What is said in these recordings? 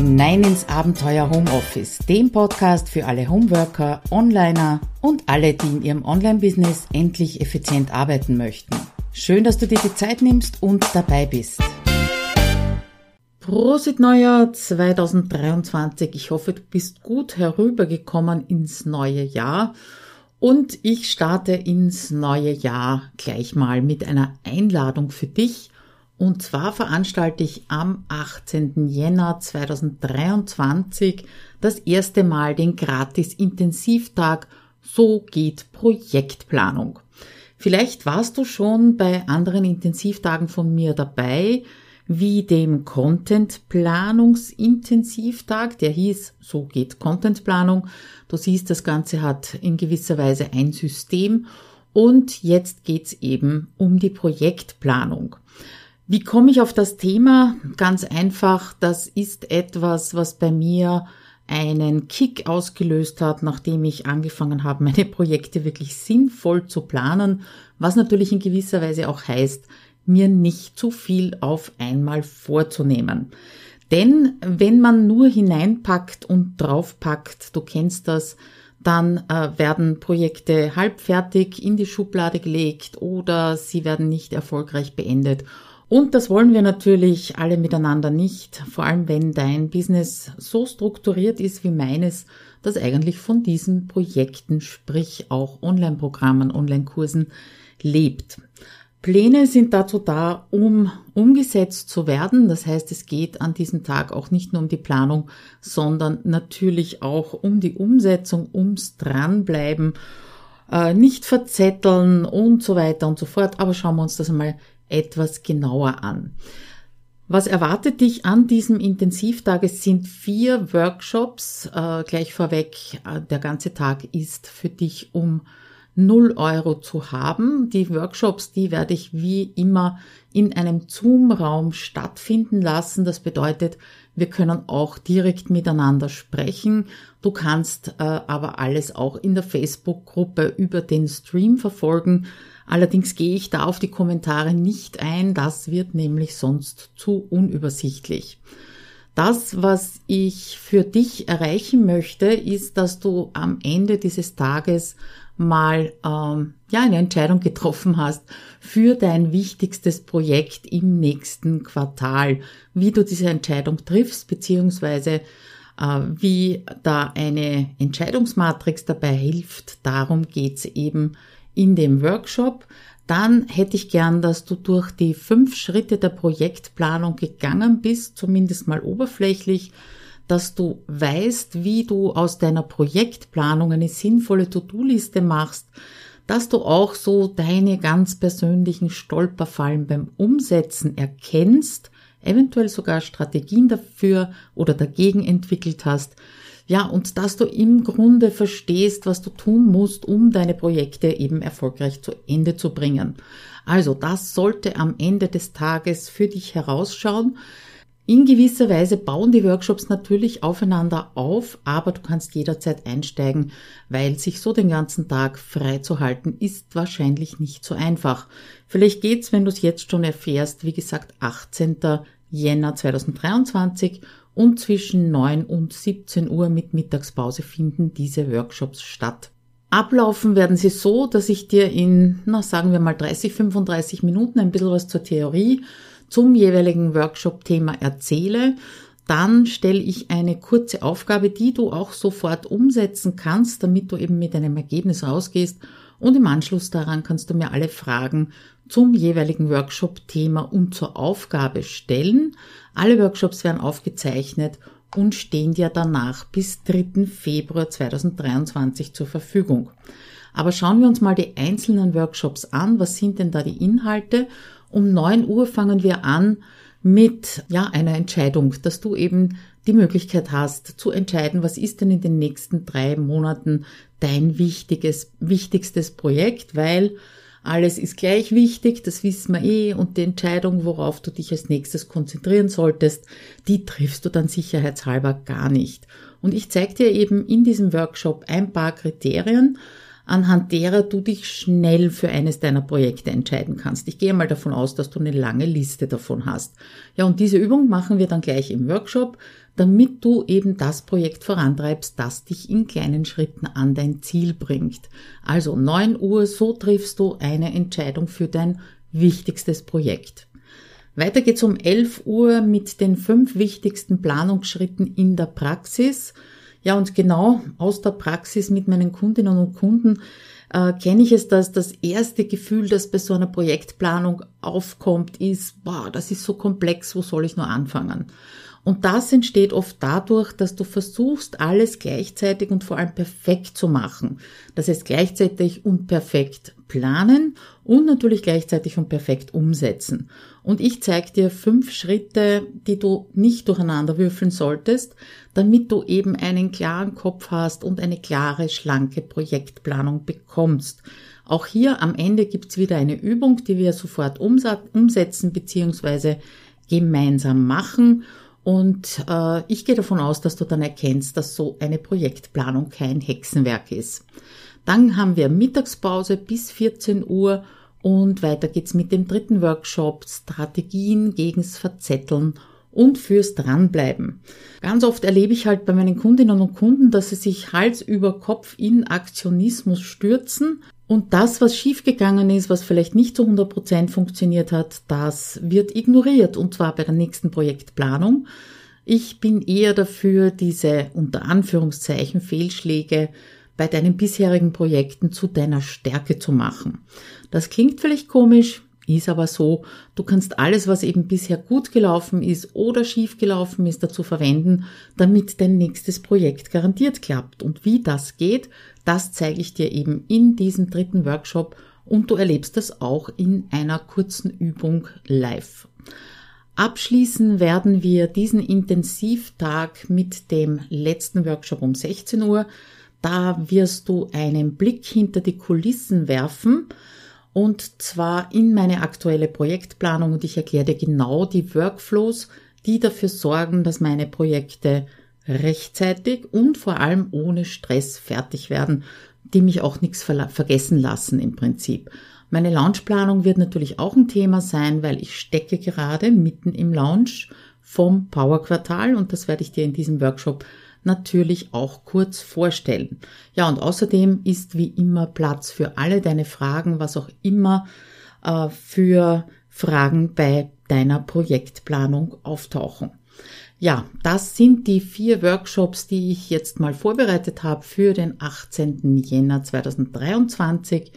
hinein ins Abenteuer Homeoffice, dem Podcast für alle Homeworker, Onliner und alle, die in ihrem Online-Business endlich effizient arbeiten möchten. Schön, dass du dir die Zeit nimmst und dabei bist. Prosit Neujahr 2023. Ich hoffe, du bist gut herübergekommen ins neue Jahr. Und ich starte ins neue Jahr gleich mal mit einer Einladung für dich und zwar veranstalte ich am 18. Jänner 2023 das erste Mal den Gratis-Intensivtag So geht Projektplanung. Vielleicht warst du schon bei anderen Intensivtagen von mir dabei, wie dem Content-Planungsintensivtag, der hieß So geht Contentplanung. Du siehst, das Ganze hat in gewisser Weise ein System und jetzt geht's eben um die Projektplanung. Wie komme ich auf das Thema? Ganz einfach, das ist etwas, was bei mir einen Kick ausgelöst hat, nachdem ich angefangen habe, meine Projekte wirklich sinnvoll zu planen, was natürlich in gewisser Weise auch heißt, mir nicht zu viel auf einmal vorzunehmen. Denn wenn man nur hineinpackt und draufpackt, du kennst das, dann äh, werden Projekte halbfertig in die Schublade gelegt oder sie werden nicht erfolgreich beendet und das wollen wir natürlich alle miteinander nicht, vor allem wenn dein Business so strukturiert ist wie meines, das eigentlich von diesen Projekten, sprich auch Online-Programmen, Online-Kursen lebt. Pläne sind dazu da, um umgesetzt zu werden. Das heißt, es geht an diesem Tag auch nicht nur um die Planung, sondern natürlich auch um die Umsetzung, ums Dranbleiben, äh, nicht verzetteln und so weiter und so fort. Aber schauen wir uns das einmal etwas genauer an. Was erwartet dich an diesem Intensivtag? Es sind vier Workshops. Äh, gleich vorweg, äh, der ganze Tag ist für dich um 0 Euro zu haben. Die Workshops, die werde ich wie immer in einem Zoom-Raum stattfinden lassen. Das bedeutet, wir können auch direkt miteinander sprechen. Du kannst äh, aber alles auch in der Facebook-Gruppe über den Stream verfolgen. Allerdings gehe ich da auf die Kommentare nicht ein, das wird nämlich sonst zu unübersichtlich. Das, was ich für dich erreichen möchte, ist, dass du am Ende dieses Tages mal ähm, ja eine Entscheidung getroffen hast für dein wichtigstes Projekt im nächsten Quartal, wie du diese Entscheidung triffst beziehungsweise äh, wie da eine Entscheidungsmatrix dabei hilft. Darum geht's eben in dem Workshop. Dann hätte ich gern, dass du durch die fünf Schritte der Projektplanung gegangen bist, zumindest mal oberflächlich, dass du weißt, wie du aus deiner Projektplanung eine sinnvolle To-Do-Liste machst, dass du auch so deine ganz persönlichen Stolperfallen beim Umsetzen erkennst, eventuell sogar Strategien dafür oder dagegen entwickelt hast, ja, und dass du im Grunde verstehst, was du tun musst, um deine Projekte eben erfolgreich zu Ende zu bringen. Also, das sollte am Ende des Tages für dich herausschauen. In gewisser Weise bauen die Workshops natürlich aufeinander auf, aber du kannst jederzeit einsteigen, weil sich so den ganzen Tag frei zu halten ist wahrscheinlich nicht so einfach. Vielleicht geht's, wenn du es jetzt schon erfährst, wie gesagt, 18. Jänner 2023 und zwischen 9 und 17 Uhr mit Mittagspause finden diese Workshops statt. Ablaufen werden sie so, dass ich dir in, na, sagen wir mal 30, 35 Minuten ein bisschen was zur Theorie zum jeweiligen Workshop-Thema erzähle. Dann stelle ich eine kurze Aufgabe, die du auch sofort umsetzen kannst, damit du eben mit einem Ergebnis rausgehst. Und im Anschluss daran kannst du mir alle Fragen zum jeweiligen Workshop-Thema und zur Aufgabe stellen. Alle Workshops werden aufgezeichnet und stehen dir danach bis 3. Februar 2023 zur Verfügung. Aber schauen wir uns mal die einzelnen Workshops an. Was sind denn da die Inhalte? Um 9 Uhr fangen wir an mit ja, einer Entscheidung, dass du eben die Möglichkeit hast zu entscheiden, was ist denn in den nächsten drei Monaten dein wichtiges, wichtigstes Projekt, weil alles ist gleich wichtig, das wissen wir eh, und die Entscheidung, worauf du dich als nächstes konzentrieren solltest, die triffst du dann sicherheitshalber gar nicht. Und ich zeige dir eben in diesem Workshop ein paar Kriterien, anhand derer du dich schnell für eines deiner Projekte entscheiden kannst. Ich gehe mal davon aus, dass du eine lange Liste davon hast. Ja, und diese Übung machen wir dann gleich im Workshop, damit du eben das Projekt vorantreibst, das dich in kleinen Schritten an dein Ziel bringt. Also 9 Uhr, so triffst du eine Entscheidung für dein wichtigstes Projekt. Weiter geht's um 11 Uhr mit den fünf wichtigsten Planungsschritten in der Praxis. Ja, und genau aus der Praxis mit meinen Kundinnen und Kunden äh, kenne ich es, dass das erste Gefühl, das bei so einer Projektplanung aufkommt, ist, boah, das ist so komplex, wo soll ich nur anfangen? Und das entsteht oft dadurch, dass du versuchst, alles gleichzeitig und vor allem perfekt zu machen. Das heißt gleichzeitig und perfekt planen und natürlich gleichzeitig und perfekt umsetzen. Und ich zeige dir fünf Schritte, die du nicht durcheinander würfeln solltest, damit du eben einen klaren Kopf hast und eine klare, schlanke Projektplanung bekommst. Auch hier am Ende gibt's wieder eine Übung, die wir sofort umsetzen bzw. gemeinsam machen. Und äh, ich gehe davon aus, dass du dann erkennst, dass so eine Projektplanung kein Hexenwerk ist. Dann haben wir Mittagspause bis 14 Uhr und weiter geht's mit dem dritten Workshop Strategien gegens Verzetteln und fürs Dranbleiben. Ganz oft erlebe ich halt bei meinen Kundinnen und Kunden, dass sie sich Hals über Kopf in Aktionismus stürzen und das, was schiefgegangen ist, was vielleicht nicht zu 100 Prozent funktioniert hat, das wird ignoriert und zwar bei der nächsten Projektplanung. Ich bin eher dafür, diese unter Anführungszeichen Fehlschläge bei deinen bisherigen Projekten zu deiner Stärke zu machen. Das klingt vielleicht komisch, ist aber so, du kannst alles, was eben bisher gut gelaufen ist oder schief gelaufen ist, dazu verwenden, damit dein nächstes Projekt garantiert klappt. Und wie das geht, das zeige ich dir eben in diesem dritten Workshop und du erlebst das auch in einer kurzen Übung live. Abschließen werden wir diesen Intensivtag mit dem letzten Workshop um 16 Uhr. Da wirst du einen Blick hinter die Kulissen werfen und zwar in meine aktuelle Projektplanung und ich erkläre dir genau die Workflows, die dafür sorgen, dass meine Projekte rechtzeitig und vor allem ohne Stress fertig werden, die mich auch nichts ver vergessen lassen im Prinzip. Meine Launchplanung wird natürlich auch ein Thema sein, weil ich stecke gerade mitten im Launch vom Power Quartal und das werde ich dir in diesem Workshop natürlich auch kurz vorstellen. Ja, und außerdem ist wie immer Platz für alle deine Fragen, was auch immer äh, für Fragen bei deiner Projektplanung auftauchen. Ja, das sind die vier Workshops, die ich jetzt mal vorbereitet habe für den 18. Jänner 2023.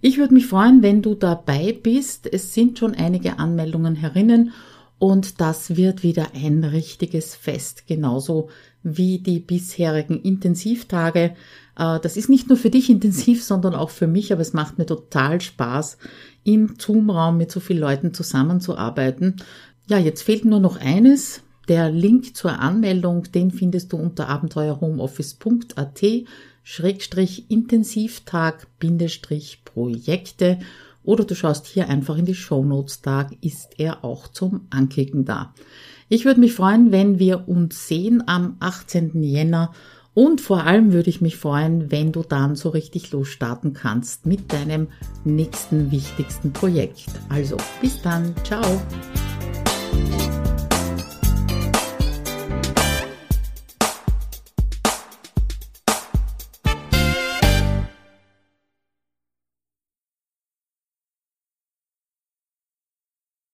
Ich würde mich freuen, wenn du dabei bist. Es sind schon einige Anmeldungen herinnen und das wird wieder ein richtiges Fest, genauso wie die bisherigen Intensivtage. Äh, das ist nicht nur für dich intensiv, sondern auch für mich, aber es macht mir total Spaß, im Zoom-Raum mit so vielen Leuten zusammenzuarbeiten. Ja, jetzt fehlt nur noch eines. Der Link zur Anmeldung, den findest du unter abenteuerhomeoffice.at Schrägstrich Intensivtag Bindestrich Projekte oder du schaust hier einfach in die Show Notes, da ist er auch zum Anklicken da. Ich würde mich freuen, wenn wir uns sehen am 18. Jänner und vor allem würde ich mich freuen, wenn du dann so richtig losstarten kannst mit deinem nächsten wichtigsten Projekt. Also bis dann, ciao.